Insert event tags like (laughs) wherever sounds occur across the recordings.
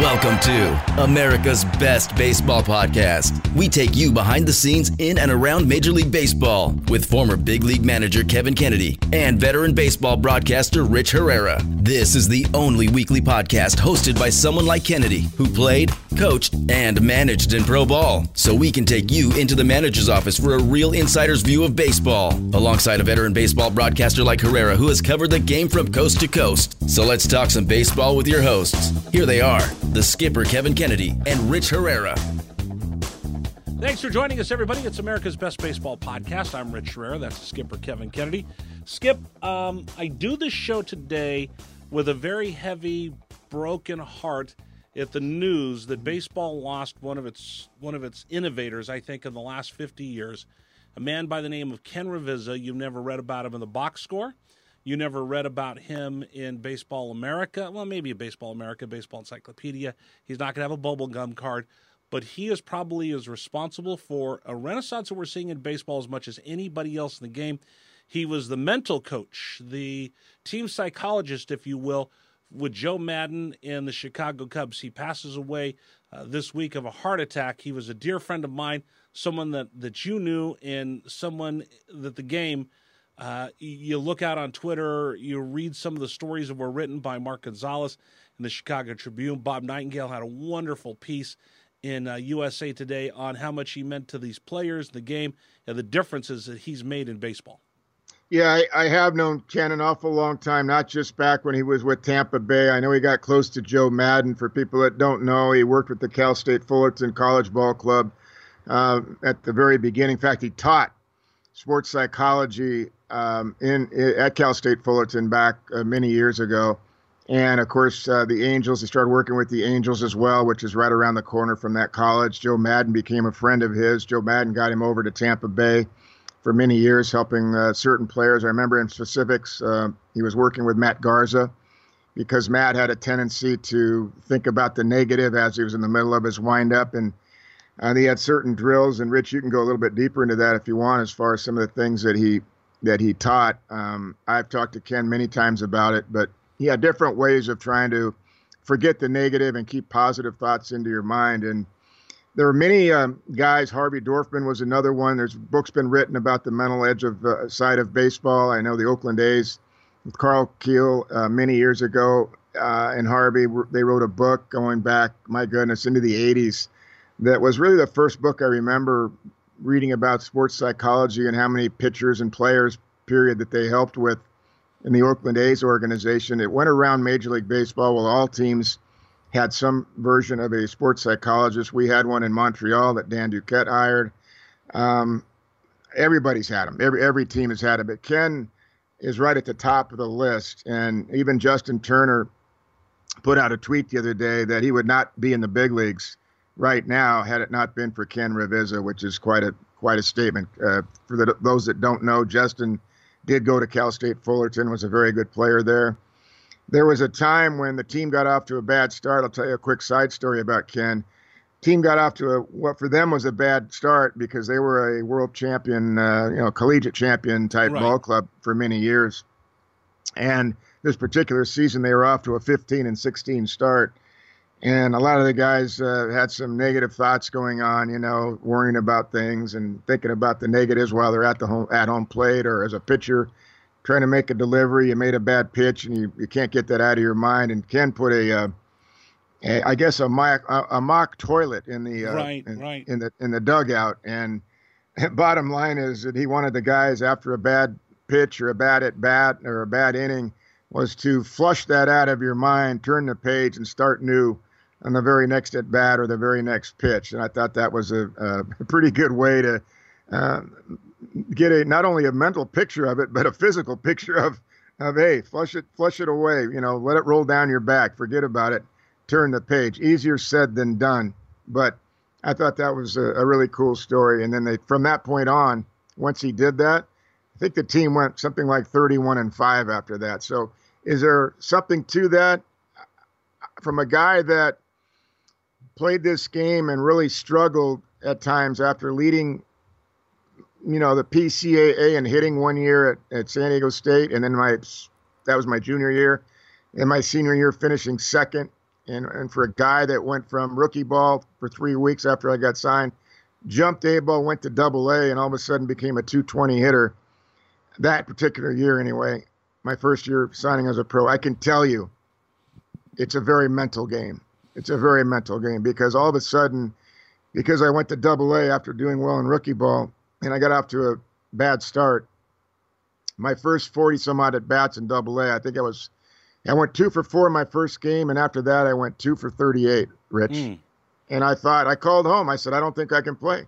Welcome to America's Best Baseball Podcast. We take you behind the scenes in and around Major League Baseball with former big league manager Kevin Kennedy and veteran baseball broadcaster Rich Herrera. This is the only weekly podcast hosted by someone like Kennedy who played, coached, and managed in pro ball. So we can take you into the manager's office for a real insider's view of baseball, alongside a veteran baseball broadcaster like Herrera who has covered the game from coast to coast. So let's talk some baseball with your hosts. Here they are the skipper Kevin Kennedy and Rich Herrera. Thanks for joining us, everybody. It's America's Best Baseball Podcast. I'm Rich Herrera. That's the skipper Kevin Kennedy. Skip, um, I do this show today with a very heavy, broken heart at the news that baseball lost one of its one of its innovators. I think in the last 50 years, a man by the name of Ken Ravizza. You've never read about him in the box score. You never read about him in Baseball America. Well, maybe Baseball America, Baseball Encyclopedia. He's not going to have a bubble gum card, but he is probably as responsible for a renaissance that we're seeing in baseball as much as anybody else in the game. He was the mental coach, the team psychologist, if you will, with Joe Maddon and the Chicago Cubs. He passes away uh, this week of a heart attack. He was a dear friend of mine, someone that, that you knew, and someone that the game – uh, you look out on Twitter, you read some of the stories that were written by Mark Gonzalez in the Chicago Tribune. Bob Nightingale had a wonderful piece in uh, USA Today on how much he meant to these players, the game, and the differences that he's made in baseball. Yeah, I, I, have known Ken an awful long time, not just back when he was with Tampa Bay. I know he got close to Joe Maddon. For people that don't know, he worked with the Cal State Fullerton College Ball Club uh, at the very beginning. In fact, he taught sports psychology um, in, at Cal State Fullerton back uh, many years ago, and of course uh, the Angels. He started working with the Angels as well, which is right around the corner from that college. Joe Maddon became a friend of his. Joe Maddon got him over to Tampa Bay for many years, helping uh, certain players. I remember in specifics, uh, he was working with Matt Garza because Matt had a tendency to think about the negative as he was in the middle of his windup and. He had certain drills, and Rich, you can go a little bit deeper into that if you want, as far as some of the things that he that he taught. Um, I've talked to Ken many times about it, but he had different ways of trying to forget the negative and keep positive thoughts into your mind. And there are many um, guys. Harvey Dorfman was another one. There's books been written about the mental edge of uh, side of baseball. I know the Oakland A's with Karl Kuehl uh, many years ago, uh, and Harvey they wrote a book going back, my goodness, into the 80s. That was really the first book I remember reading about sports psychology and how many pitchers and players, period, that they helped with in the Oakland A's organization. It went around Major League Baseball. Well, all teams had some version of a sports psychologist. We had one in Montreal that Dan Duquette hired. Um, everybody's had them. Every every team has had it. But Ken is right at the top of the list. And even Justin Turner put out a tweet the other day that he would not be in the big leagues right now had it not been for Ken Ravizza, which is quite a quite a statement. Uh, for the, those that don't know, Justin did go to Cal State Fullerton, was a very good player there. There was a time when the team got off to a bad start. I'll tell you a quick side story about Ken. Team got off to a what for them was a bad start because they were a world champion, uh, you know, collegiate champion type right. ball club for many years. And this particular season, they were off to a 15 and 16 start and a lot of the guys uh, had some negative thoughts going on, you know, worrying about things and thinking about the negatives while they're at the home at home plate or as a pitcher trying to make a delivery. You made a bad pitch and you, you can't get that out of your mind. And Ken put a, uh, a I guess a mock a, a, mock toilet in the uh, right, in, right. in the in the dugout. And (laughs) bottom line is that he wanted the guys after a bad pitch or a bad at bat or a bad inning was to flush that out of your mind, turn the page, and start new on the very next at bat or the very next pitch. And I thought that was a, a pretty good way to uh, get a not only a mental picture of it, but a physical (laughs) picture of of hey, flush it, flush it away. You know, let it roll down your back. Forget about it. Turn the page. Easier said than done. But I thought that was a, a really cool story. And then they, from that point on, once he did that, I think the team went something like 31 and five after that. So, is there something to that from a guy that played this game and really struggled at times after leading you know, the PCAA and hitting one year at, at San Diego State, and then my that was my junior year, and my senior year finishing second. And, and for a guy that went from rookie ball for three weeks after I got signed, jumped A ball, went to double A, and all of a sudden became a 220 hitter. That particular year, anyway, my first year signing as a pro, I can tell you, it's a very mental game. It's a very mental game because all of a sudden, because I went to double A after doing well in rookie ball, and I got off to a bad start. My first 40 some odd at bats in double A, I think I was, I went two for four in my first game. And after that, I went two for 38, Rich. Mm. And I thought, I called home. I said, I don't think I can play.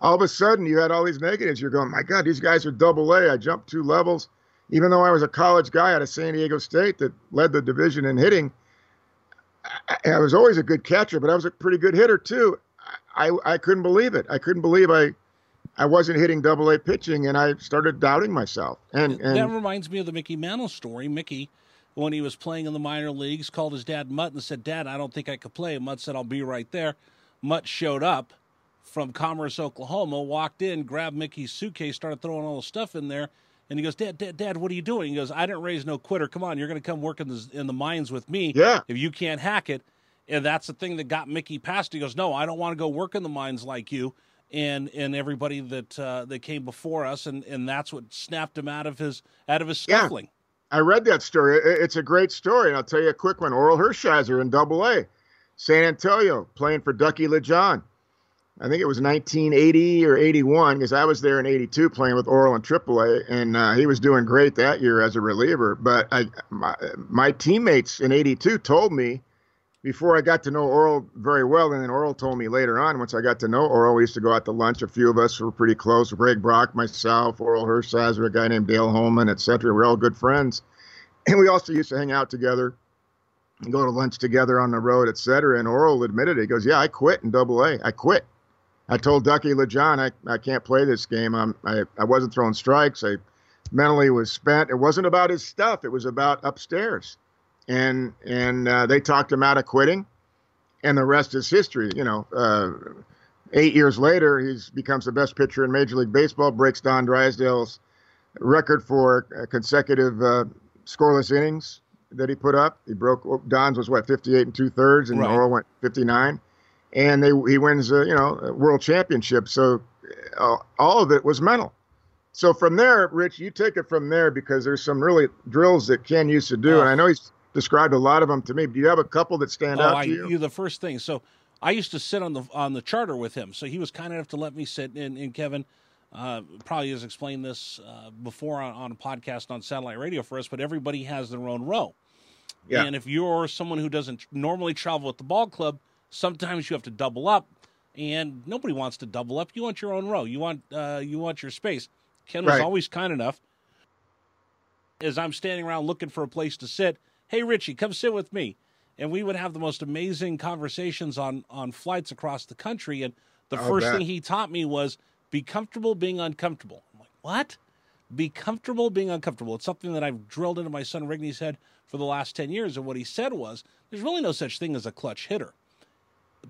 All of a sudden, you had all these negatives. You're going, my God, these guys are double A. I jumped two levels. Even though I was a college guy out of San Diego State that led the division in hitting, I, I was always a good catcher, but I was a pretty good hitter too. I, I couldn't believe it. I couldn't believe I I wasn't hitting double A pitching, and I started doubting myself. And, and that reminds me of the Mickey Mantle story. Mickey, when he was playing in the minor leagues, called his dad Mutt and said, "Dad, I don't think I could play." Mutt said, "I'll be right there." Mutt showed up from Commerce, Oklahoma, walked in, grabbed Mickey's suitcase, started throwing all the stuff in there. And he goes, Dad, Dad, Dad, what are you doing? He goes, I didn't raise no quitter. Come on, you're going to come work in the, in the mines with me. Yeah. If you can't hack it. And that's the thing that got Mickey past. He goes, No, I don't want to go work in the mines like you and and everybody that uh, that came before us, and and that's what snapped him out of his out of his scuffling. Yeah, I read that story. It's a great story, and I'll tell you a quick one. Orel Hershiser in Double A, San Antonio, playing for Ducky LeJohn. I think it was 1980 or 81 because I was there in 82 playing with Orel in AAA, and uh, he was doing great that year as a reliever. But I, my, my teammates in 82 told me before I got to know Orel very well, and then Orel told me later on, once I got to know Orel, we used to go out to lunch. A few of us were pretty close. Greg Brock, myself, Orel Hershiser, a guy named Dale Holman, etc. We're all good friends. (clears throat) And we also used to hang out together and go to lunch together on the road, etc. And Orel admitted it. He goes, yeah, I quit in double A. I quit. I told Ducky LeJohn, I, I can't play this game. I'm, I, I wasn't throwing strikes. I mentally was spent. It wasn't about his stuff. It was about upstairs and and uh, they talked him out of quitting, and the rest is history. You know, uh, eight years later, he becomes the best pitcher in Major League Baseball, breaks Don Drysdale's record for uh, consecutive uh, scoreless innings that he put up. He broke Don's was what 58 and two thirds, and right. Orel went 59, and they he wins uh, you know a world championship. So uh, all of it was mental. So from there, Rich, you take it from there because there's some really drills that Ken used to do, and I know he's described a lot of them to me. Do you have a couple that stand oh, out I, to you? you? The first thing. So I used to sit on the on the charter with him. So he was kind enough to let me sit. And, and Kevin uh, probably has explained this uh, before on, on a podcast on satellite radio for us. But everybody has their own row. Yeah. And if you're someone who doesn't normally travel with the ball club, sometimes you have to double up. And nobody wants to double up. You want your own row. You want uh, you want your space. Ken was right. always kind enough. As I'm standing around looking for a place to sit, hey Richie, come sit with me. And we would have the most amazing conversations on on flights across the country. And the I'll first bet. thing he taught me was be comfortable being uncomfortable. I'm like, what? Be comfortable being uncomfortable. It's something that I've drilled into my son Rigney's head for the last 10 years. And what he said was there's really no such thing as a clutch hitter.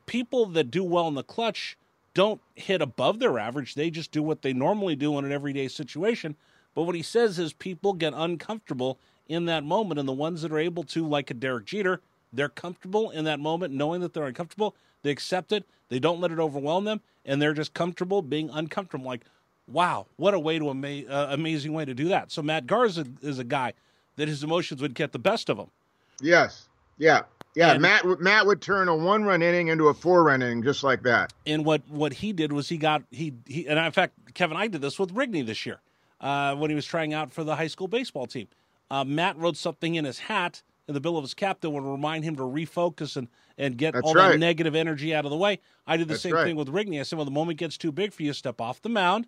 People that do well in the clutch don't hit above their average. They just do what they normally do in an everyday situation. But what he says is people get uncomfortable in that moment. And the ones that are able to, like a Derek Jeter, they're comfortable in that moment, knowing that they're uncomfortable. They accept it. They don't let it overwhelm them, and they're just comfortable being uncomfortable. Like, wow, what a way to ama- uh, amazing way to do that. So Matt Garza is a guy that his emotions would get the best of him. Yes. Yeah. Yeah, and, Matt Matt would turn a one run inning into a four run inning just like that. And what what he did was he got he he and in fact Kevin I did this with Rigney this year uh, when he was trying out for the high school baseball team. Uh, Matt wrote something in his hat in the bill of his cap that would remind him to refocus and, and get That's all right. that negative energy out of the way. I did the That's same right. thing with Rigney. I said, well, the moment gets too big for you, step off the mound,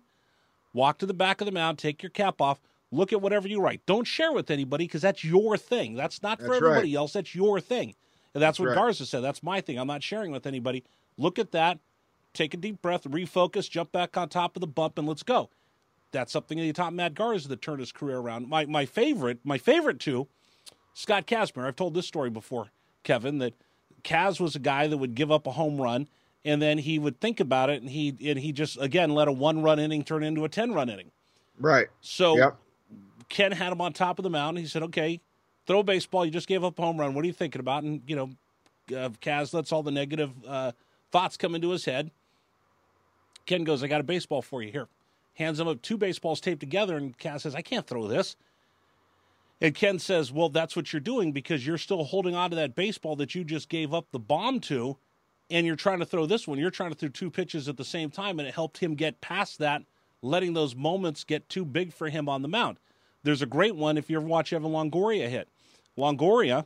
walk to the back of the mound, take your cap off, Look at whatever you write. Don't share with anybody because that's your thing. That's not for That's everybody right. else. That's your thing. And that's, That's what right. Garza said. That's my thing. I'm not sharing with anybody. Look at that. Take a deep breath, refocus, jump back on top of the bump, and let's go. That's something that he taught Matt Garza that turned his career around. My my favorite, my favorite two, Scott Kazmir. I've told this story before, Kevin, that Kaz was a guy that would give up a home run and then he would think about it and he and he just again let a one run inning turn into a ten run inning. Right. So Yep. Ken had him on top of the mound. He said, "Okay, throw baseball. You just gave up a home run. What are you thinking about?" And you know, uh, Kaz lets all the negative uh, thoughts come into his head. Ken goes, "I got a baseball for you here." Hands him up two baseballs taped together, and Kaz says, "I can't throw this." And Ken says, "Well, that's what you're doing because you're still holding on to that baseball that you just gave up the bomb to, and you're trying to throw this one. You're trying to throw two pitches at the same time, and it helped him get past that, letting those moments get too big for him on the mound. There's a great one if you ever watch Evan Longoria hit. Longoria,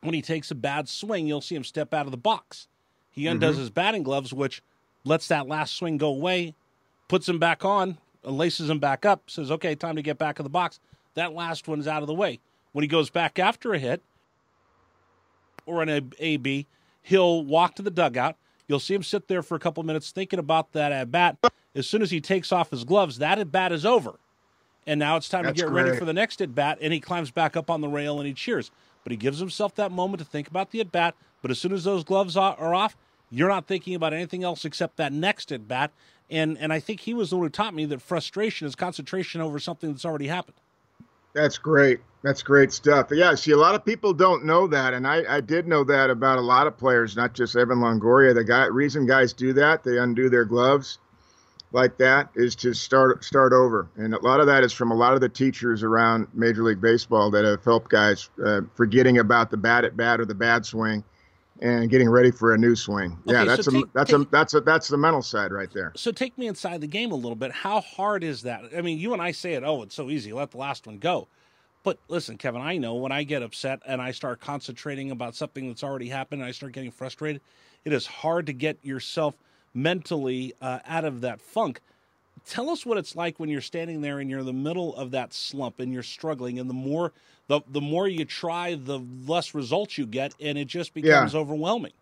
when he takes a bad swing, you'll see him step out of the box. He undoes mm-hmm. his batting gloves, which lets that last swing go away, puts him back on, laces him back up, says, okay, time to get back in the box. That last one's out of the way. When he goes back after a hit or an AB, he'll walk to the dugout. You'll see him sit there for a couple minutes thinking about that at bat. As soon as he takes off his gloves, that at bat is over. And now it's time That's to get ready for the next at bat, and he climbs back up on the rail and he cheers. But he gives himself that moment to think about the at bat. But as soon as those gloves are are off, you're not thinking about anything else except that next at bat. And and I think he was the one who taught me that frustration is concentration over something that's already happened. That's great. That's great stuff. Yeah, see, a lot of people don't know that, and I, I did know that about a lot of players, not just Evan Longoria. The guy reason guys do that, they undo their gloves like that, is to start start over, and a lot of that is from a lot of the teachers around Major League Baseball that have helped guys uh, forgetting about the bad at bat or the bad swing, and getting ready for a new swing. yeah, Okay, so that's a take- that's a that's a that's the mental side right there. So take me inside the game a little bit. How hard is that? I mean, you and I say it, oh, it's so easy. Let the last one go. But listen, Kevin, I know when I get upset and I start concentrating about something that's already happened and I start getting frustrated, it is hard to get yourself mentally uh, out of that funk. Tell us what it's like when you're standing there and you're in the middle of that slump and you're struggling, and the more the the more you try, the less results you get, and it just becomes overwhelming.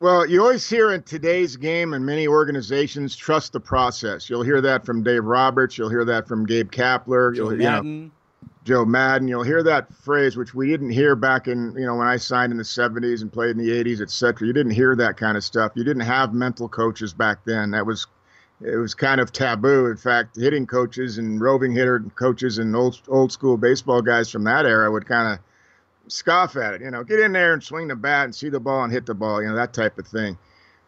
Well, you always hear in today's game and many organizations trust the process. You'll hear that from Dave Roberts. You'll hear that from Gabe Kapler. Joe You'll, you know, Maddon, Joe Maddon. You'll hear that phrase, which we didn't hear back in, you know, when I signed in the 70s and played in the 80s, et cetera. You didn't hear that kind of stuff. You didn't have mental coaches back then. That was, it was kind of taboo. In fact, hitting coaches and roving hitter coaches and old old school baseball guys from that era would kind of scoff at it. You know, get in there and swing the bat and see the ball and hit the ball. You know, that type of thing.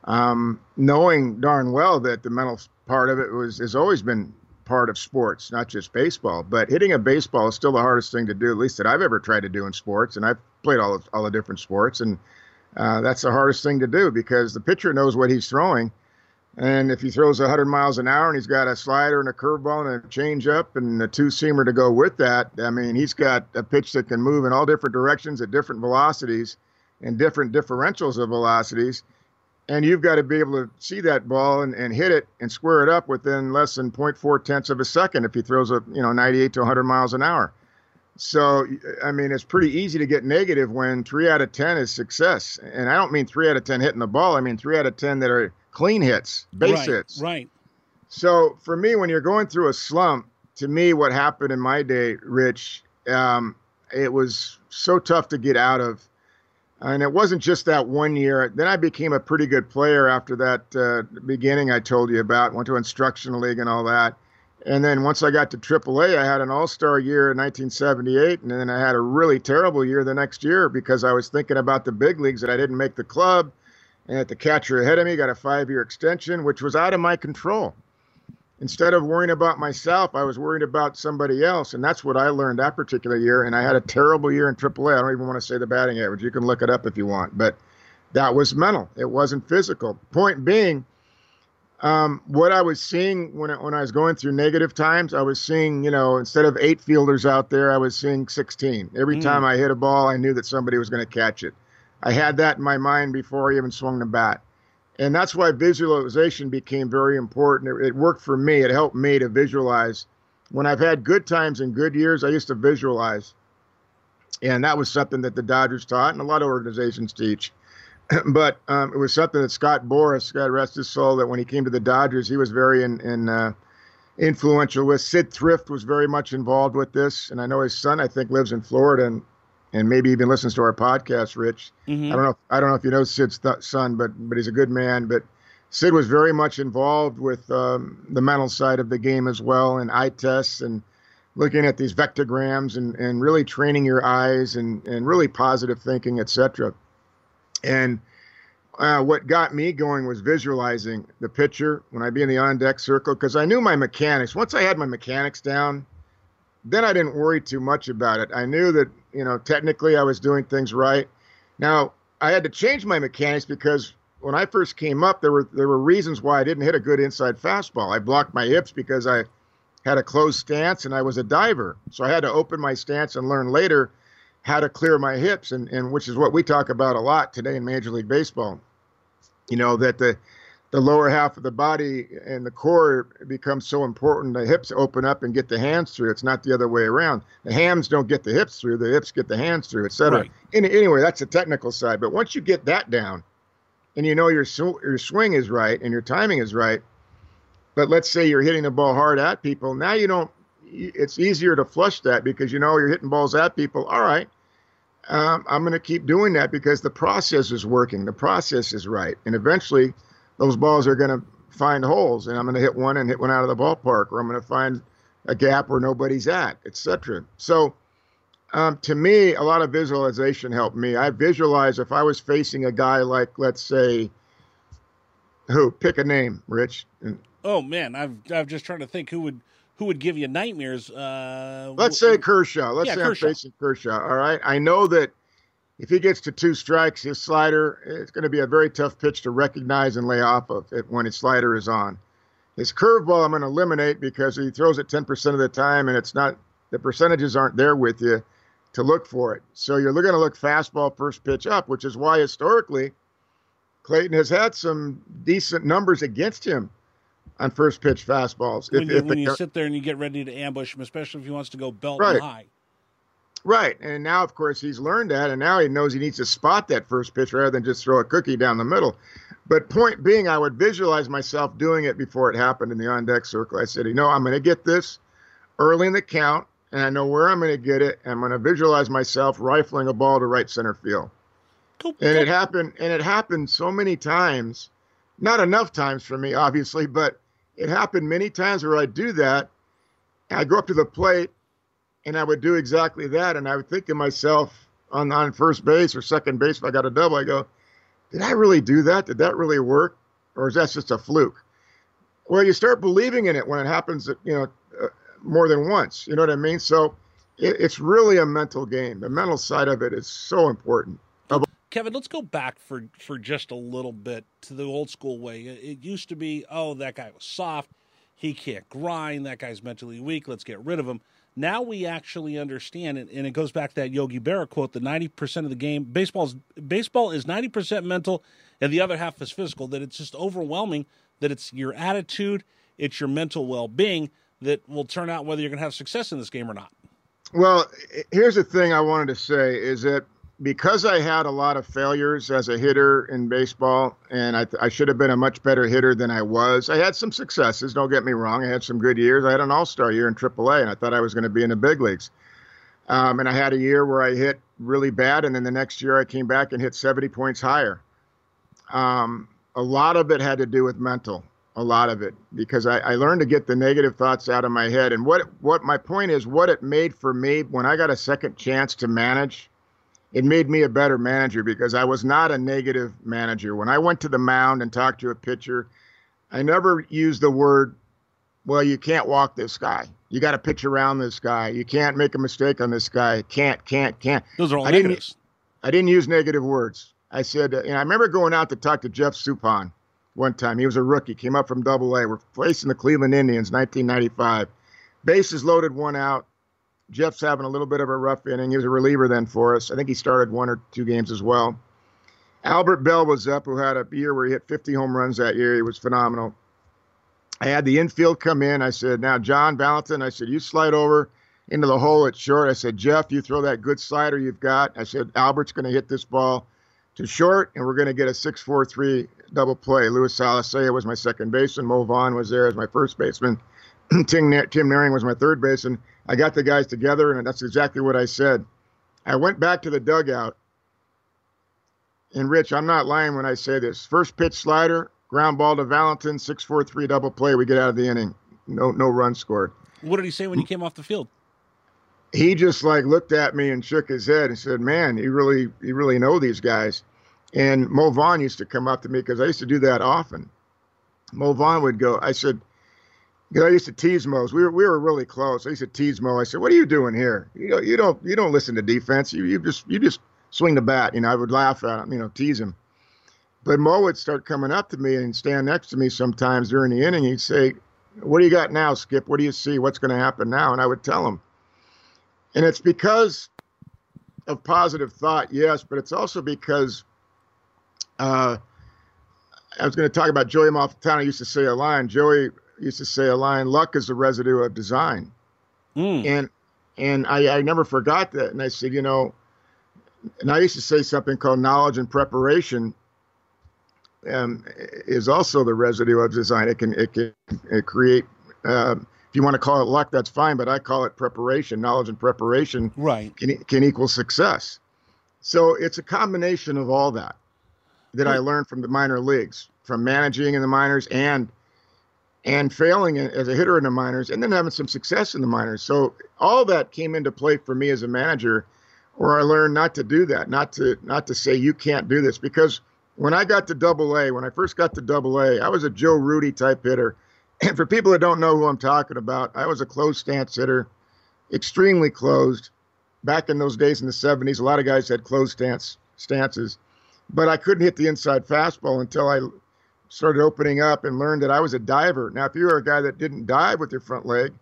Um, knowing darn well that the mental part of it was has always been part of sports, not just baseball. But hitting a baseball is still the hardest thing to do, at least that I've ever tried to do in sports. And I've played all of, all the different sports, and uh, that's the hardest thing to do because the pitcher knows what he's throwing. And if he throws 100 miles an hour and he's got a slider and a curveball and a changeup and a two seamer to go with that, I mean, he's got a pitch that can move in all different directions at different velocities and different differentials of velocities. And you've got to be able to see that ball and, and hit it and square it up within less than 0.4 tenths of a second if he throws a you know 98 to 100 miles an hour. So I mean, it's pretty easy to get negative when three out of ten is success, and I don't mean three out of ten hitting the ball. I mean three out of ten that are clean hits, base right, hits. right? So for me, when you're going through a slump, to me, what happened in my day, Rich, um, it was so tough to get out of. And it wasn't just that one year. Then I became a pretty good player after that uh, beginning I told you about. Went to instructional league and all that. And then once I got to AAA, I had an All Star year in 1978, and then I had a really terrible year the next year because I was thinking about the big leagues that I didn't make the club, and that the catcher ahead of me got a five year extension, which was out of my control. Instead of worrying about myself, I was worried about somebody else, and that's what I learned that particular year. And I had a terrible year in AAA. I don't even want to say the batting average. You can look it up if you want, but that was mental. It wasn't physical. Point being, um, what I was seeing when I, when I was going through negative times, I was seeing, you know, instead of eight fielders out there, I was seeing 16. Every Mm. time I hit a ball, I knew that somebody was going to catch it. I had that in my mind before I even swung the bat. And that's why visualization became very important. It, it worked for me. It helped me to visualize when I've had good times and good years, I used to visualize. And that was something that the Dodgers taught and a lot of organizations teach. (clears throat) but um, it was something that Scott Boras, God rest his soul, that when he came to the Dodgers, he was very in, in uh, influential with. Sid Thrift was very much involved with this. And I know his son, I think, lives in Florida and, and maybe even listens to our podcast, Rich. Mhm. I don't know. I don't know if you know Sid's th- son, but but he's a good man. But Sid was very much involved with um, the mental side of the game as well, and eye tests and looking at these vectograms and, and really training your eyes and, and really positive thinking, etc. And uh, what got me going was visualizing the pitcher when I'd be in the on deck circle because I knew my mechanics. Once I had my mechanics down, then I didn't worry too much about it. I knew that, you know, technically I was doing things right. Now, I had to change my mechanics because when I first came up, there were there were reasons why I didn't hit a good inside fastball. I blocked my hips because I had a closed stance and I was a diver. So I had to open my stance and learn later how to clear my hips and, and which is what we talk about a lot today in Major League Baseball. You know, that the the lower half of the body and the core becomes so important. The hips open up and get the hands through. It's not the other way around. The hams don't get the hips through. The hips get the hands through, et cetera. Right. Any, anyway, that's the technical side. But once you get that down, and you know your sw- your swing is right and your timing is right, but let's say you're hitting the ball hard at people, now you don't. It's easier to flush that because you know you're hitting balls at people. All right, um, I'm going to keep doing that because the process is working. The process is right, and eventually, those balls are going to find holes, and I'm going to hit one and hit one out of the ballpark, or I'm going to find a gap where nobody's at, etc. So, um, to me, a lot of visualization helped me. I visualize if I was facing a guy like, let's say, who pick a name, Rich. And Oh man, I've I'm just trying to think who would who would give you nightmares. Uh, Let's say Kershaw. Let's Yeah, say Kershaw. I'm facing Kershaw. All right. I know that if he gets to two strikes, his slider it's going to be a very tough pitch to recognize and lay off of it when his slider is on. His curveball I'm going to eliminate because he throws it 10% of the time and it's not the percentages aren't there with you to look for it. So you're going to look fastball first pitch up, which is why historically Clayton has had some decent numbers against him on first pitch fastballs. when, If- you, if when you sit there and you get ready to ambush him, especially if he wants to go belt Right. high. Right. And now, of course, he's learned that, and now he knows he needs to spot that first pitch rather than just throw a cookie down the middle. But point being, I would visualize myself doing it before it happened in the on deck circle. I said, you know, I'm going to get this early in the count, and I know where I'm going to get it. And I'm going to visualize myself rifling a ball to right center field. Go, And it happened, and it happened so many times, not enough times for me, obviously, but it happened many times where I'd do that. I'd go up to the plate, and I would do exactly that. And I would think to myself on, on first base or second base, if I got a double, I go, did I really do that? Did that really work? Or is that just a fluke? Well, you start believing in it when it happens, you know, uh, more than once. You know what I mean? So it, it's really a mental game. The mental side of it is so important. Kevin, let's go back for for just a little bit to the old school way. It, it used to be, oh, that guy was soft, he can't grind, that guy's mentally weak, let's get rid of him. Now we actually understand it, and it goes back to that Yogi Berra quote: "The ninety percent of the game, baseball is baseball is ninety percent mental, and the other half is physical. That it's just overwhelming. That it's your attitude, it's your mental well being that will turn out whether you're going to have success in this game or not." Well, here's the thing I wanted to say is that because I had a lot of failures as a hitter in baseball, and I, th- I should have been a much better hitter than I was. I had some successes. Don't get me wrong. I had some good years. I had an All-Star year in AAA, and I thought I was going to be in the big leagues. Um, and I had a year where I hit really bad, and then the next year I came back and hit 70 points higher. Um, a lot of it had to do with mental. A lot of it because I, I learned to get the negative thoughts out of my head. And what what my point is, what it made for me when I got a second chance to manage, it made me a better manager because I was not a negative manager. When I went to the mound and talked to a pitcher, I never used the word, "Well, you can't walk this guy. You got to pitch around this guy. You can't make a mistake on this guy. Can't, can't, can't." Those are all I didn't- negatives. I didn't use negative words. I said, uh, and I remember going out to talk to Jeff Suppan one time. He was a rookie, came up from Double A. We're facing the Cleveland Indians, 1995. Bases loaded, one out. Jeff's having a little bit of a rough inning. He was a reliever then for us. I think he started one or two games as well. Albert Belle was up, who had a year where he hit 50 home runs that year. He was phenomenal. I had the infield come in. I said, now, John Valentin, I said, you slide over into the hole at short. I said, Jeff, you throw that good slider you've got. I said, Albert's going to hit this ball to short, and we're going to get a 6 4 3 double play. Luis Alicea was my second baseman. Mo Vaughn was there as my first baseman. (clears throat) Tim, Tim Naehring was my third baseman. I got the guys together, and that's exactly what I said. I went back to the dugout, and Rich, I'm not lying when I say this. First pitch slider, ground ball to Valentin, 6 4 3 double play. We get out of the inning. No, no run scored. What did he say when he came off the field? he just like looked at me and shook his head and said, "Man, you really, you really know these guys." And Mo Vaughn used to come up to me because I used to do that often. Mo Vaughn would go. I said, because I used to tease Mo. We were we were really close. I used to tease Mo. I said, "What are you doing here? You don't you don't you don't listen to defense. You you just you just swing the bat." You know, I would laugh at him. You know, tease him. But Mo would start coming up to me and stand next to me sometimes during the inning. He'd say, "What do you got now, Skip? What do you see? What's going to happen now?" And I would tell him. And it's because of positive thought, yes, but it's also because uh, I was going to talk about Joey Amalfitano I used to say a line. Joey used to say a line, luck is the residue of design. Mm. And and I, I never forgot that. And I said, you know, and I used to say something called knowledge and preparation um, is also the residue of design. It can it can it create uh, if you want to call it luck, that's fine, but I call it preparation. Knowledge and preparation right. can, can equal success. So it's a combination of all that that I learned from the minor leagues, from managing in the minors and and failing as a hitter in the minors, and then having some success in the minors. So all that came into play for me as a manager, where I learned not to do that, not to not to say you can't do this, because when I got to Double A, when I first got to Double A, I was a Joe Rudi type hitter. (clears throat) And for people that don't know who I'm talking about, I was a closed stance hitter, extremely closed. Back in those days in the 70s, a lot of guys had closed stance stances, but I couldn't hit the inside fastball until I started opening up and learned that I was a diver. Now, if you were a guy that didn't dive with your front leg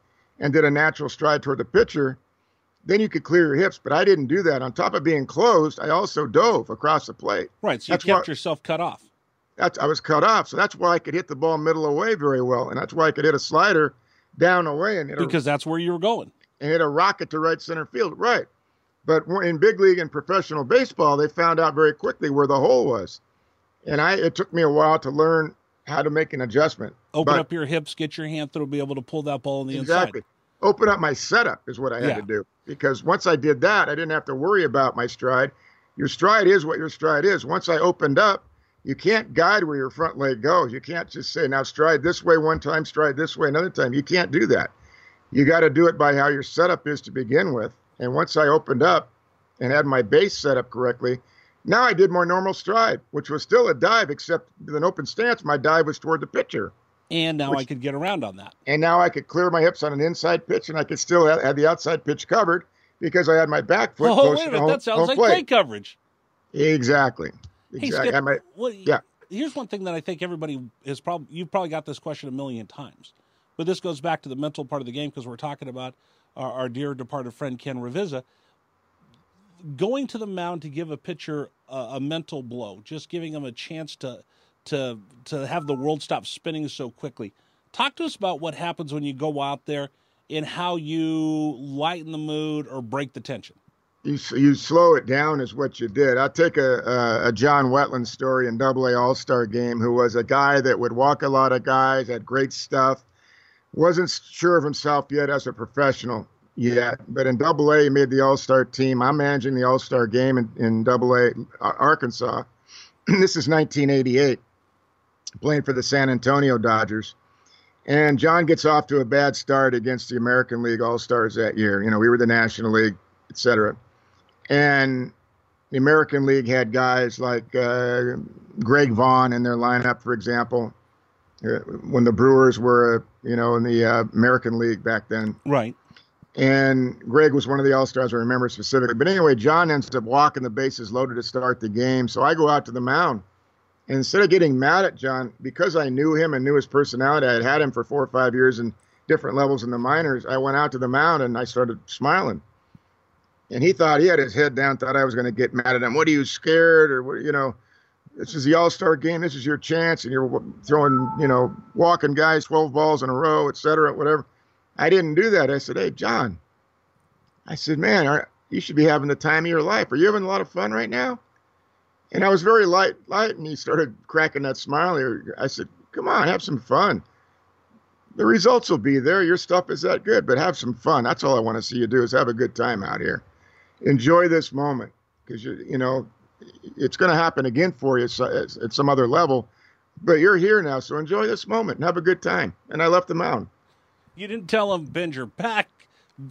and did a natural stride toward the pitcher, then you could clear your hips. But I didn't do that. On top of being closed, I also dove across the plate. Right. So you That's kept why, yourself cut off that's I was cut off. So that's why I could hit the ball middle away very well, and that's why I could hit a slider down away and because a, that's where you were going and hit a rocket to right center field. Right, but in big league and professional baseball, they found out very quickly where the hole was, and I it took me a while to learn how to make an adjustment. Open but, up your hips, get your hand through, be able to pull that ball on the inside. exactly. inside. Open up my setup is what I had yeah. to do because once I did that, I didn't have to worry about my stride. Your stride is what your stride is. Once I opened up, you can't guide where your front leg goes. You can't just say, now stride this way one time, stride this way another time. You can't do that. You got to do it by how your setup is to begin with. And once I opened up and had my base set up correctly, now I did more normal stride, which was still a dive, except with an open stance, my dive was toward the pitcher. And now which, I could get around on that. And now I could clear my hips on an inside pitch, and I could still have, have the outside pitch covered because I had my back foot oh, wait a minute, home, that sounds like plate coverage. Exactly. Hey. Skip, might, well, yeah. Here's one thing that I think everybody is probably you've probably got this question a million times, but this goes back to the mental part of the game because we're talking about our, our, dear departed friend Ken Ravizza going to the mound to give a pitcher a, a mental blow, just giving him a chance to to to have the world stop spinning so quickly. Talk to us about what happens when you go out there and how you lighten the mood or break the tension you you slow it down is what you did. I'll take a, a, a John Wetteland story in Double A All Star Game, who was a guy that would walk a lot of guys, had great stuff, wasn't sure of himself yet as a professional yet, but in Double A he made the All Star team. I'm managing the All Star Game in, in Double A Arkansas. (clears throat) this is 1988, playing for the San Antonio Dodgers. And John gets off to a bad start against the American League All Stars that year. You know, we were the National League, et cetera. And the American League had guys like uh, Greg Vaughn in their lineup, for example, uh, when the Brewers were, you know, in the uh, American League back then. Right. And Greg was one of the All Stars I remember specifically. But anyway, John ends up walking the bases loaded to start the game. So I go out to the mound. And instead of getting mad at John, because I knew him and knew his personality, I had had him for four or five years in different levels in the minors. I went out to the mound and I started smiling and he thought he had his head down, thought I was going to get mad at him. What are you scared or what, you know? this is the All Star game. This is your chance, and you're throwing, you know, walking guys 12 balls in a row, et cetera, whatever. I didn't do that. I said, hey, John, I said, man, you should be having the time of your life. Are you having a lot of fun right now? And I was very light, light, and he started cracking that smile. I said, come on, have some fun. The results will be there. Your stuff is that good, but have some fun. That's all I want to see you do is have a good time out here. Enjoy this moment because you, you know, it's going to happen again for you at some other level. But you're here now, so enjoy this moment and have a good time. And I left the mound. You didn't tell him bend your back,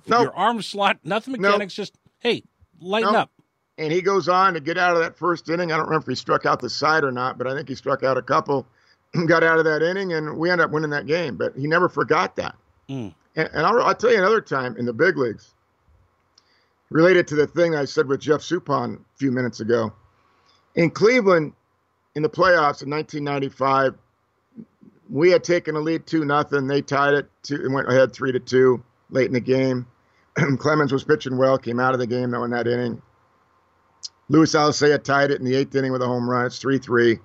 nope. your arm slot, nothing mechanics. Nope. Just hey, lighten nope. up. And he goes on to get out of that first inning. I don't remember if he struck out the side or not, but I think he struck out a couple. (clears throat) got out of that inning, and we ended up winning that game. But he never forgot that. Mm. And, and I'll, I'll, tell you another time in the big leagues, related to the thing I said with Jeff Suppan a few minutes ago. In Cleveland, in the playoffs in 1995, we had taken a lead two nothing. They tied it two and went ahead three to two late in the game. (clears throat) Clemens was pitching well, came out of the game though in that inning. Luis Alicea tied it in the eighth inning with a home run. It's three three.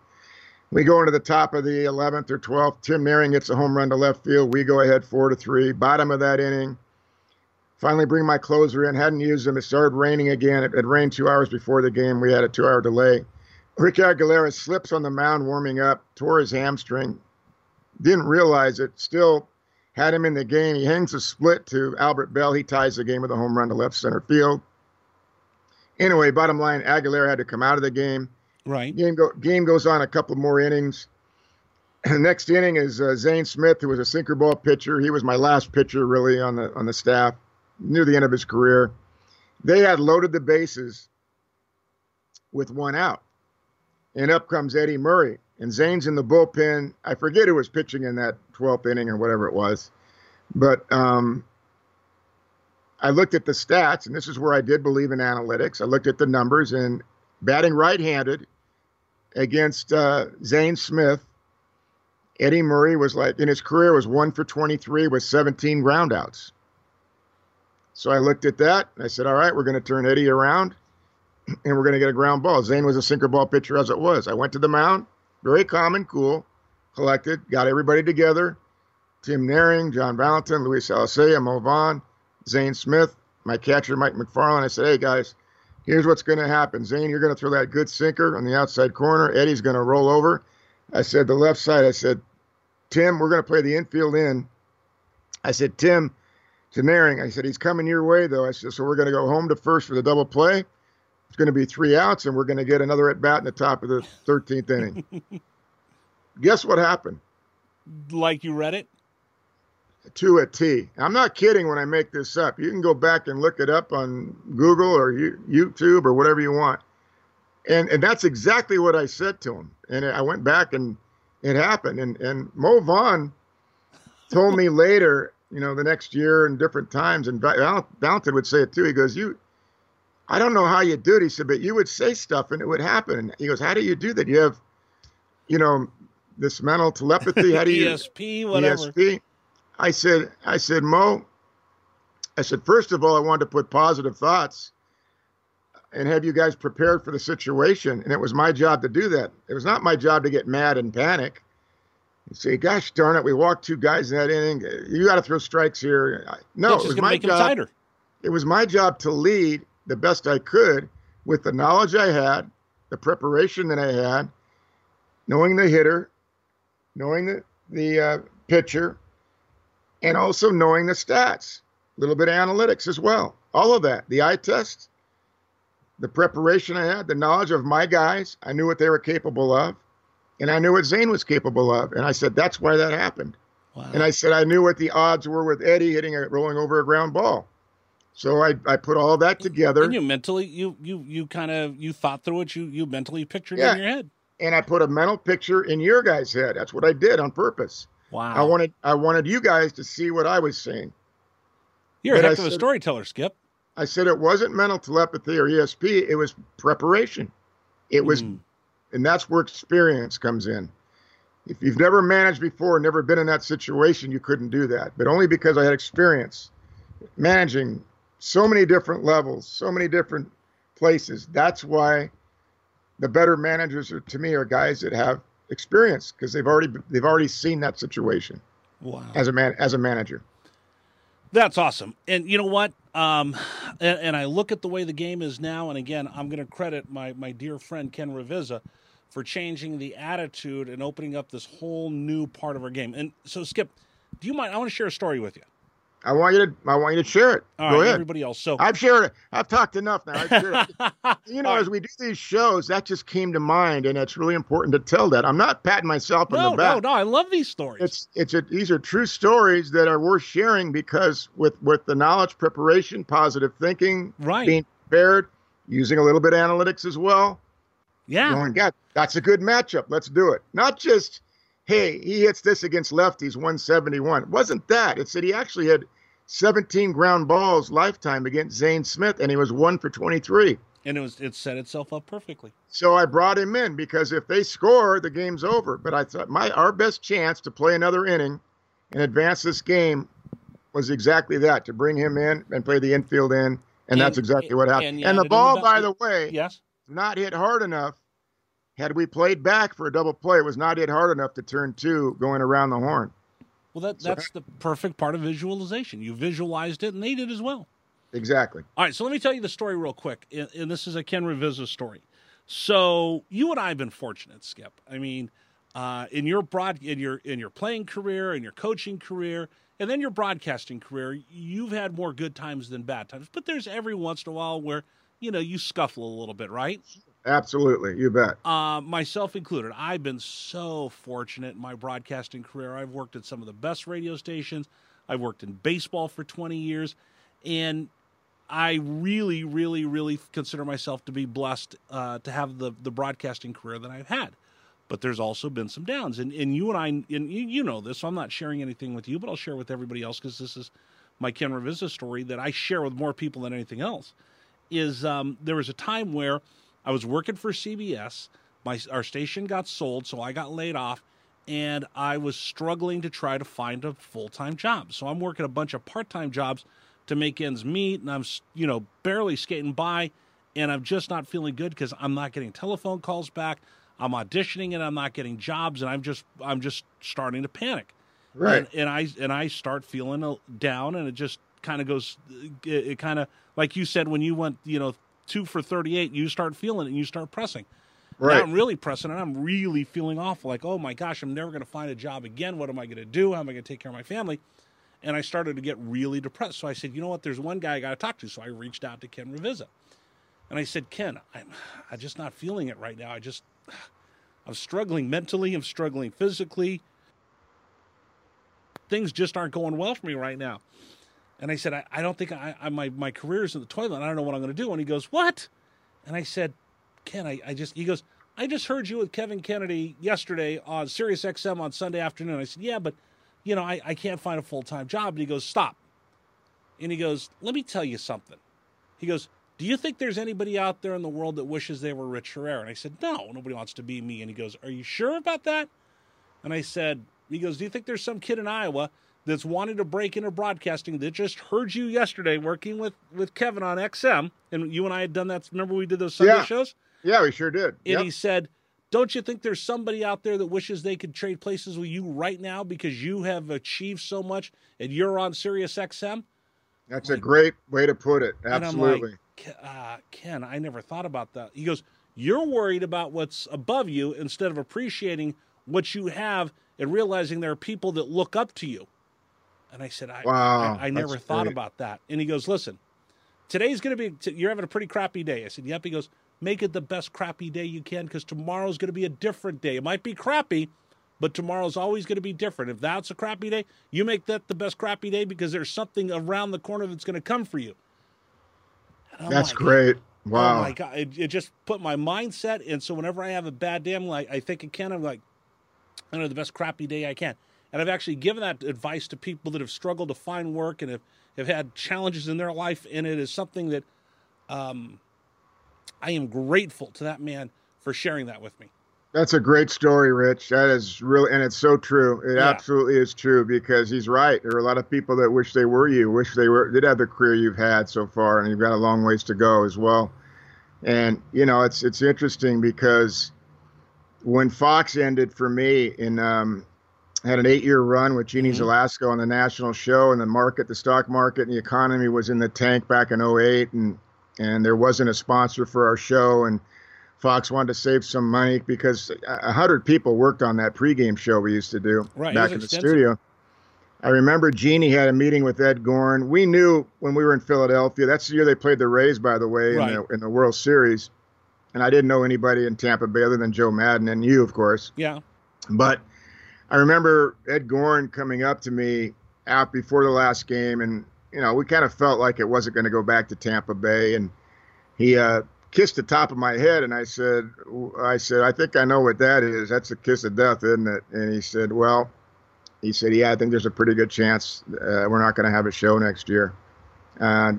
We go into the top of the 11th or 12th. Tim Naehring gets a home run to left field. We go ahead four to three. Bottom of that inning. Finally, bring my closer in. Hadn't used him. It started raining again. It, it rained two hours before the game. We had a two-hour delay. Rick Aguilera slips on the mound warming up, tore his hamstring. Didn't realize it. Still had him in the game. He hangs a split to Albert Belle. He ties the game with a home run to left center field. Anyway, bottom line, Aguilera had to come out of the game. Right. Game go, game goes on a couple more innings. The (clears throat) Next inning is uh, Zane Smith, who was a sinker ball pitcher. He was my last pitcher really on the on the staff, near the end of his career. They had loaded the bases with one out, and up comes Eddie Murray, and Zane's in the bullpen. I forget who was pitching in that 12th inning or whatever it was, but um, I looked at the stats, and this is where I did believe in analytics. I looked at the numbers, and batting right-handed, against uh, Zane Smith. Eddie Murray was like in his career was one for 23 with 17 groundouts. So I looked at that and I said, all right, we're going to turn Eddie around and we're going to get a ground ball. Zane was a sinker ball pitcher as it was. I went to the mound, very calm and cool, collected, got everybody together. Tim Naehring, John Valentin, Luis Alicea, Mo Vaughn, Zane Smith, my catcher, Mike McFarland. I said, hey, guys, here's what's going to happen. Zane, you're going to throw that good sinker on the outside corner. Eddie's going to roll over. I said, the left side. I said, Tim, we're going to play the infield in. I said, Tim, to Naehring, I said, he's coming your way, though. I said, so we're going to go home to first for the double play. Going to be three outs, and we're going to get another at bat in the top of the 13th inning. (laughs) Guess what happened? Like you read it? to a T. I'm not kidding when I make this up. You can go back and look it up on Google or YouTube or whatever you want. And and that's exactly what I said to him. And I went back and it happened. And and Mo Vaughn told me (laughs) later, you know, the next year and different times, and Valentin would say it too. He goes, "You, I don't know how you do it." He said, "But you would say stuff and it would happen." And he goes, "How do you do that? You have, you know, this mental telepathy. How do (laughs) you ESP, whatever." ESP. I said, I said, Mo, I said, first of all, I wanted to put positive thoughts and have you guys prepared for the situation. And it was my job to do that. It was not my job to get mad and panic and say, gosh darn it, we walked two guys in that inning. You got to throw strikes here. No, it was my job. It was my job to lead the best I could with the knowledge I had, the preparation that I had, knowing the hitter, knowing the, the uh, pitcher, and also knowing the stats, a little bit of analytics as well. All of that, the eye test, the preparation I had, the knowledge of my guys, I knew what they were capable of, and I knew what Zane was capable of. And I said, that's why that happened. Wow. And I said, I knew what the odds were with Eddie hitting a rolling over a ground ball. So I, I put all that together. And you mentally, you you you kind of you thought through it. You you mentally pictured yeah. in your head. And I put a mental picture in your guy's head. That's what I did on purpose. Wow. I wanted I wanted you guys to see what I was seeing. You're but a heck I of a storyteller, Skip. I said it wasn't mental telepathy or ESP, it was preparation. It was mm. and that's where experience comes in. If you've never managed before, never been in that situation, you couldn't do that. But only because I had experience managing so many different levels, so many different places. That's why the better managers are, to me are guys that have experience because they've already they've already seen that situation Wow. as a man as a manager. That's awesome. And you know what? Um, and, and I look at the way the game is now, and again, I'm going to credit my, my dear friend Ken Ravizza for changing the attitude and opening up this whole new part of our game. And so, Skip, do you mind? I want to share a story with you. I want you to I want you to share it. All Go right, ahead. everybody else. So, I've shared it. I've talked enough now. I've (laughs) you know, All right. as we do these shows, that just came to mind, and it's really important to tell that. I'm not patting myself on no, the back. no, no. I love these stories. It's it's a, these are true stories that are worth sharing because with with the knowledge, preparation, positive thinking, Right. being prepared, using a little bit of analytics as well. yeah. Going, God, that's a good matchup. Let's do it. Not just, hey, he hits this against lefties, 171. It wasn't that. It said he actually had 17 ground balls lifetime against Zane Smith, and he was one for 23. and it was it set itself up perfectly. So I brought him in because if they score, the game's over. But I thought my our best chance to play another inning and advance this game was exactly that to bring him in and play the infield in, and, And- that's exactly what happened. and And, the ball, by the way, Yes. not hit hard enough. Had we played back for a double play, it was not hit hard enough to turn two going around the horn. Well, that that's the perfect part of visualization. You visualized it, and they did as well. Exactly. All right, so let me tell you the story real quick, and, and this is a Ken Ravizza story. So you and I have been fortunate, Skip. I mean, uh, in your broad, in your in your playing career, in your coaching career, and then your broadcasting career, you've had more good times than bad times. But there's every once in a while where you know you scuffle a little bit, right? Absolutely. You bet. uh, myself included. I've been so fortunate in my broadcasting career. I've worked at some of the best radio stations. I've worked in baseball for 20 years, and I really, really, really consider myself to be blessed uh, to have the the broadcasting career that I've had. But there's also been some downs, and and you and I, and you, know this. So I'm not sharing anything with you, but I'll share with everybody else because this is my Ken Ravizza story that I share with more people than anything else. Is um, there was a time where I was working for CBS. My our station got sold, so I got laid off, and I was struggling to try to find a full time job. So I'm working a bunch of part time jobs to make ends meet, and I'm you know barely skating by, and I'm just not feeling good because I'm not getting telephone calls back. I'm auditioning and I'm not getting jobs, and I'm just I'm just starting to panic. Right. And, and I and I start feeling uh, down, and it just kind of goes. Uh, it, it kind of like you said when you went, you know, two for thirty-eight. You start feeling it, and you start pressing. Now Right. I'm really pressing, and I'm really feeling awful. Like, oh my gosh, I'm never going to find a job again. What am I going to do? How am I going to take care of my family? And I started to get really depressed. So I said, you know what? There's one guy I got to talk to. So I reached out to Ken Ravizza, and I said, Ken, I'm I'm just not feeling it right now. I just I'm struggling mentally. I'm struggling physically. Things just aren't going well for me right now. And I said, I, I don't think I, I my my career's in the toilet. I don't know what I'm going to do. And he goes, What? And I said, Ken, I, I just he goes, I just heard you with Kevin Kennedy yesterday on Sirius XM on Sunday afternoon. I said, Yeah, but you know, I, I can't find a full time job. And he goes, Stop. And he goes, Let me tell you something. He goes, Do you think there's anybody out there in the world that wishes they were Rich Herrera? And I said, No, nobody wants to be me. And he goes, Are you sure about that? And I said, He goes, Do you think there's some kid in Iowa that's wanting to break into broadcasting that just heard you yesterday working with, with Kevin on XM? And you and I had done that. Remember we did those Sunday Yeah. shows? Yeah, we sure did. And Yep. he said, Don't you think there's somebody out there that wishes they could trade places with you right now because you have achieved so much and you're on Sirius XM? That's a great way to put it. Absolutely. like, uh, Ken, I never thought about that. He goes, You're worried about what's above you instead of appreciating what you have and realizing there are people that look up to you. And I said, I, Wow, I, I never thought great. about that. And he goes, Listen, today's going to be, t- you're having a pretty crappy day. I said, Yep. He goes, Make it the best crappy day you can because tomorrow's going to be a different day. It might be crappy, but tomorrow's always going to be different. If that's a crappy day, you make that the best crappy day because there's something around the corner that's going to come for you. That's like, great. Oh Wow. my god! It, it just put my mindset, and so whenever I have a bad day, I'm like, I think it can. I'm like, I know the best crappy day I can, and I've actually given that advice to people that have struggled to find work and have, have had challenges in their life, and it is something that, um, I am grateful to that man for sharing that with me. That's a great story, Rich. That is really, and it's so true. It Yeah. absolutely is true because he's right. There are a lot of people that wish they were you, wish they were did have the career you've had so far, and you've got a long ways to go as well. And you know, it's it's interesting because when Fox ended for me in um, had an eight year run with Jeannie mm-hmm. Zelasco on the national show and the market, the stock market and the economy was in the tank back in 08 and and there wasn't a sponsor for our show and Fox wanted to save some money because a hundred people worked on that pregame show we used to do right, back in extensive. the studio. I remember Jeannie had a meeting with Ed Goren. We knew when we were in Philadelphia. That's the year they played the Rays, by the way, right. in, the, in the World Series. And I didn't know anybody in Tampa Bay other than Joe Maddon and you, of course. Yeah. But I remember Ed Goren coming up to me out before the last game, and you know we kind of felt like it wasn't going to go back to Tampa Bay, and he uh, kissed the top of my head, and I said, I said, I think I know what that is. That's a kiss of death, isn't it? And he said, Well, he said, Yeah, I think there's a pretty good chance uh, we're not going to have a show next year. Uh,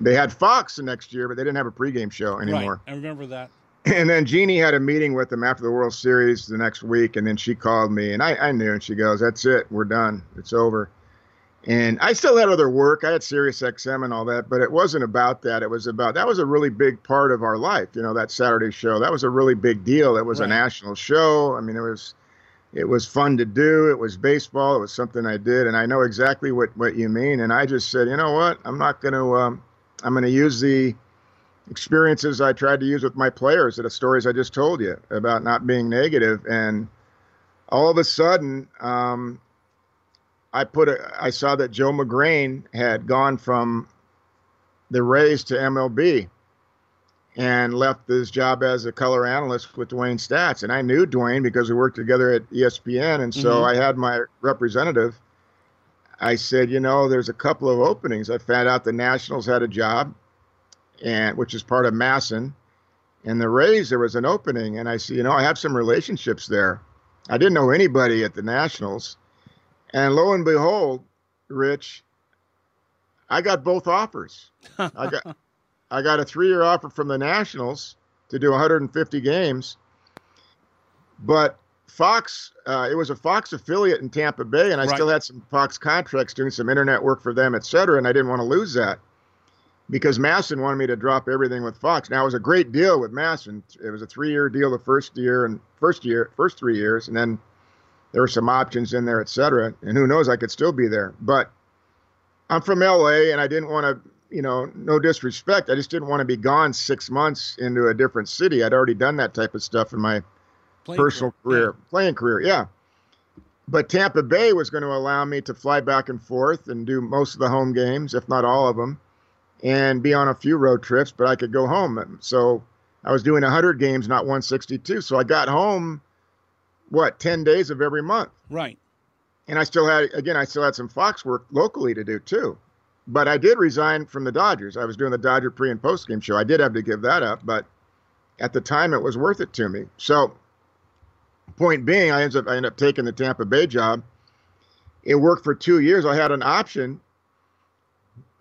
they had Fox the next year, but they didn't have a pregame show anymore. Right. I remember that (clears throat) and then Jeannie had a meeting with them after the World Series the next week, and then she called me, and I, I knew, and she goes, "That's it, we're done, it's over." And I still had other work. I had Sirius XM and all that, but it wasn't about that. It was about that was a really big part of our life. You know, that Saturday show. That was a really big deal. It was right. a national show. I mean, it was it was fun to do. It was baseball. It was something I did, and I know exactly what what you mean. And I just said, you know what? I'm not going to. Um, I'm going to use the experiences I tried to use with my players, the stories I just told you about not being negative, and all of a sudden, um, I put a, I saw that Joe Magrane had gone from the Rays to MLB and left his job as a color analyst with Dewayne Staats. And I knew Dewayne because we worked together at ESPN. And so mm-hmm. I had my representative. I said, you know, there's a couple of openings. I found out the Nationals had a job and which is part of MASN. And the Rays, there was an opening, and I said, you know, I have some relationships there. I didn't know anybody at the Nationals, and lo and behold, Rich, I got both offers. I got (laughs) I got a three-year offer from the Nationals to do 150 games, but Fox, uh, it was a Fox affiliate in Tampa Bay, and I right. still had some Fox contracts doing some internet work for them, et cetera, and I didn't want to lose that because MASN wanted me to drop everything with Fox. Now it was a great deal with MASN. It was a three-year deal the first year and first year, first three years, and then there were some options in there, et cetera. And who knows, I could still be there. But I'm from LA, and I didn't want to, you know, no disrespect. I just didn't want to be gone six months into a different city. I'd already done that type of stuff in my playing personal career, career yeah. playing career, yeah. But Tampa Bay was going to allow me to fly back and forth and do most of the home games, if not all of them and be on a few road trips, but I could go home. So I was doing 100 games, not 162. So I got home, what, 10 days of every month. Right. And I still had, again, I still had some Fox work locally to do too. But I did resign from the Dodgers. I was doing the Dodger pre and post game show. I did have to give that up, but at the time it was worth it to me. So, point being, I ended up, I ended up taking the Tampa Bay job. It worked for two years. I had an option,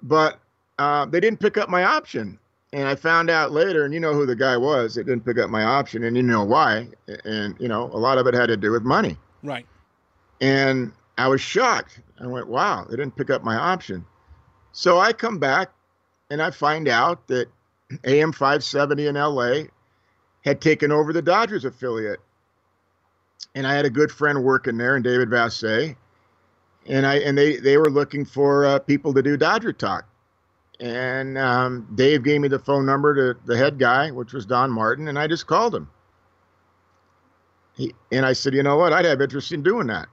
but uh, they didn't pick up my option. And I found out later, and you know who the guy was that didn't pick up my option, and you know why. And, you know, a lot of it had to do with money. Right. And I was shocked. I went, wow, they didn't pick up my option. So I come back and I find out that AM 570 in LA had taken over the Dodgers affiliate. And I had a good friend working there, and David Vassegh. And I and they they were looking for uh, people to do Dodger talk and um, Dave gave me the phone number to the head guy, which was Don Martin, and I just called him. He, and I said, you know what? I'd have interest in doing that.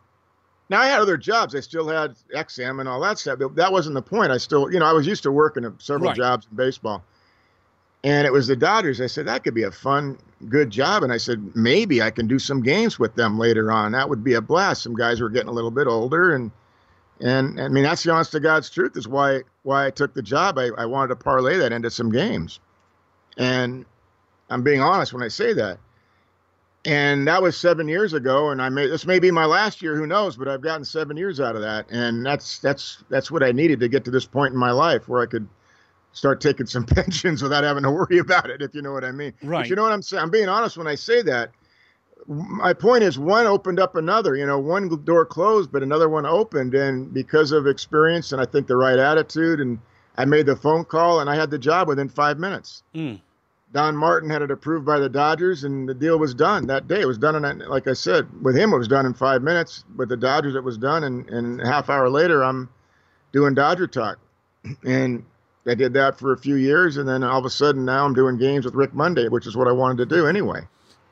Now I had other jobs. I still had XM and all that stuff. but That wasn't the point. I still, you know, I was used to working several right. jobs in baseball. And it was the Dodgers. I said that could be a fun, good job. And I said maybe I can do some games with them later on. That would be a blast. Some guys were getting a little bit older, and and I mean, that's the honest to God's truth is why why I took the job. I, I wanted to parlay that into some games. And I'm being honest when I say that. And that was seven years ago, and I may this may be my last year, who knows, but I've gotten seven years out of that. And that's that's that's what I needed to get to this point in my life where I could start taking some (laughs) pensions without having to worry about it, if you know what I mean. Right. But you know what I'm saying? I'm being honest when I say that my point is one opened up another you know one door closed but another one opened and because of experience and i think the right attitude and i made the phone call and i had the job within five minutes mm. Don Martin had it approved by the Dodgers, and the deal was done that day. It was done in, like I said, with him it was done in five minutes. With the Dodgers, it was done, and, and a half hour later, I'm doing Dodger talk, (clears throat) and I did that for a few years, and then all of a sudden now I'm doing games with Rick Monday, which is what I wanted to do anyway.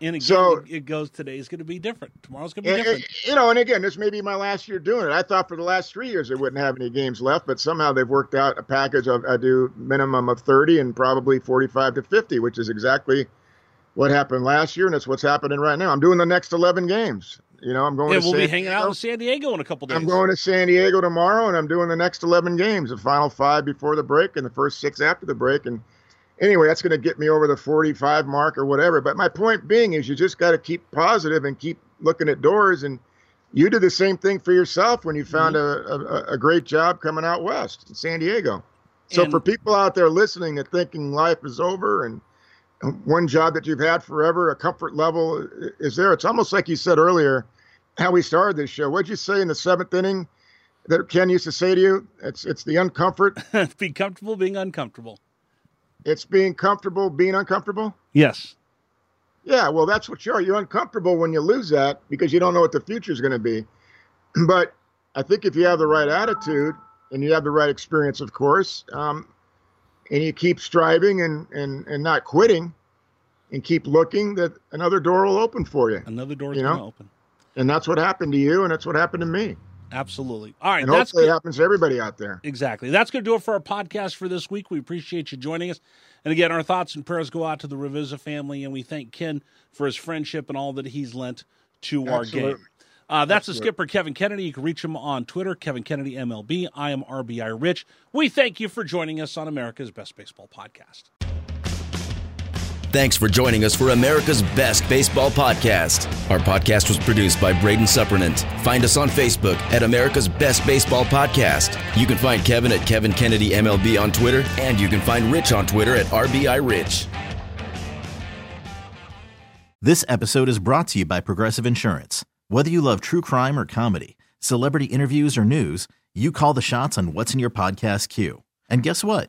And again, So- it goes today's going to be different. Tomorrow's going to be And- different. and- you know, and again, this may be my last year doing it. I thought for the last three years they wouldn't have any games left, but somehow they've worked out a package of I do minimum of 30 and probably 45 to 50, which is exactly what happened last year, and it's what's happening right now. I'm doing the next 11 games. You know, I'm going. Yeah, to we'll be San hanging Diego. out in San Diego in a couple days. I'm going to San Diego tomorrow, and I'm doing the next 11 games, the final five before the break and the first six after the break. And anyway, that's going to get me over the 45 mark or whatever. But my point being is, you just got to keep positive and keep looking at doors. And you did the same thing for yourself when you mm-hmm. found a, a, a great job coming out west in San Diego. So And- for people out there listening and thinking life is over and one job that you've had forever, a comfort level is there. It's almost like you said earlier, how we started this show. What'd you say in the seventh inning that Ken used to say to you? It's it's the uncomfort. (laughs) be comfortable being uncomfortable. It's being comfortable, being uncomfortable. Yes. Yeah, well, that's what you are. You're uncomfortable when you lose that because you don't know what the future is going to be. (clears throat) But I think if you have the right attitude and you have the right experience, of course, um, and you keep striving and, and, and not quitting and keep looking, that another door will open for you. Another door is You going to open. And that's what happened to you, and that's what happened to me. Absolutely. All right. And That's hopefully good. it happens to everybody out there. Exactly. That's going to do it for our podcast for this week. We appreciate you joining us. And again, our thoughts and prayers go out to the Ravizza family, and we thank Ken for his friendship and all that he's lent to our game. Uh, that's the skipper, Kevin Kennedy. You can reach him on Twitter, Kevin Kennedy MLB. I am RBI Rich. We thank you for joining us on America's Best Baseball Podcast. Thanks for joining us for America's Best Baseball Podcast. Our podcast was produced by Braden Suppernant. Find us on Facebook at America's Best Baseball Podcast. You can find Kevin at Kevin Kennedy MLB on Twitter, and you can find Rich on Twitter at RBI Rich. This episode is brought to you by Progressive Insurance. Whether you love true crime or comedy, celebrity interviews or news, you call the shots on what's in your podcast queue. And guess what?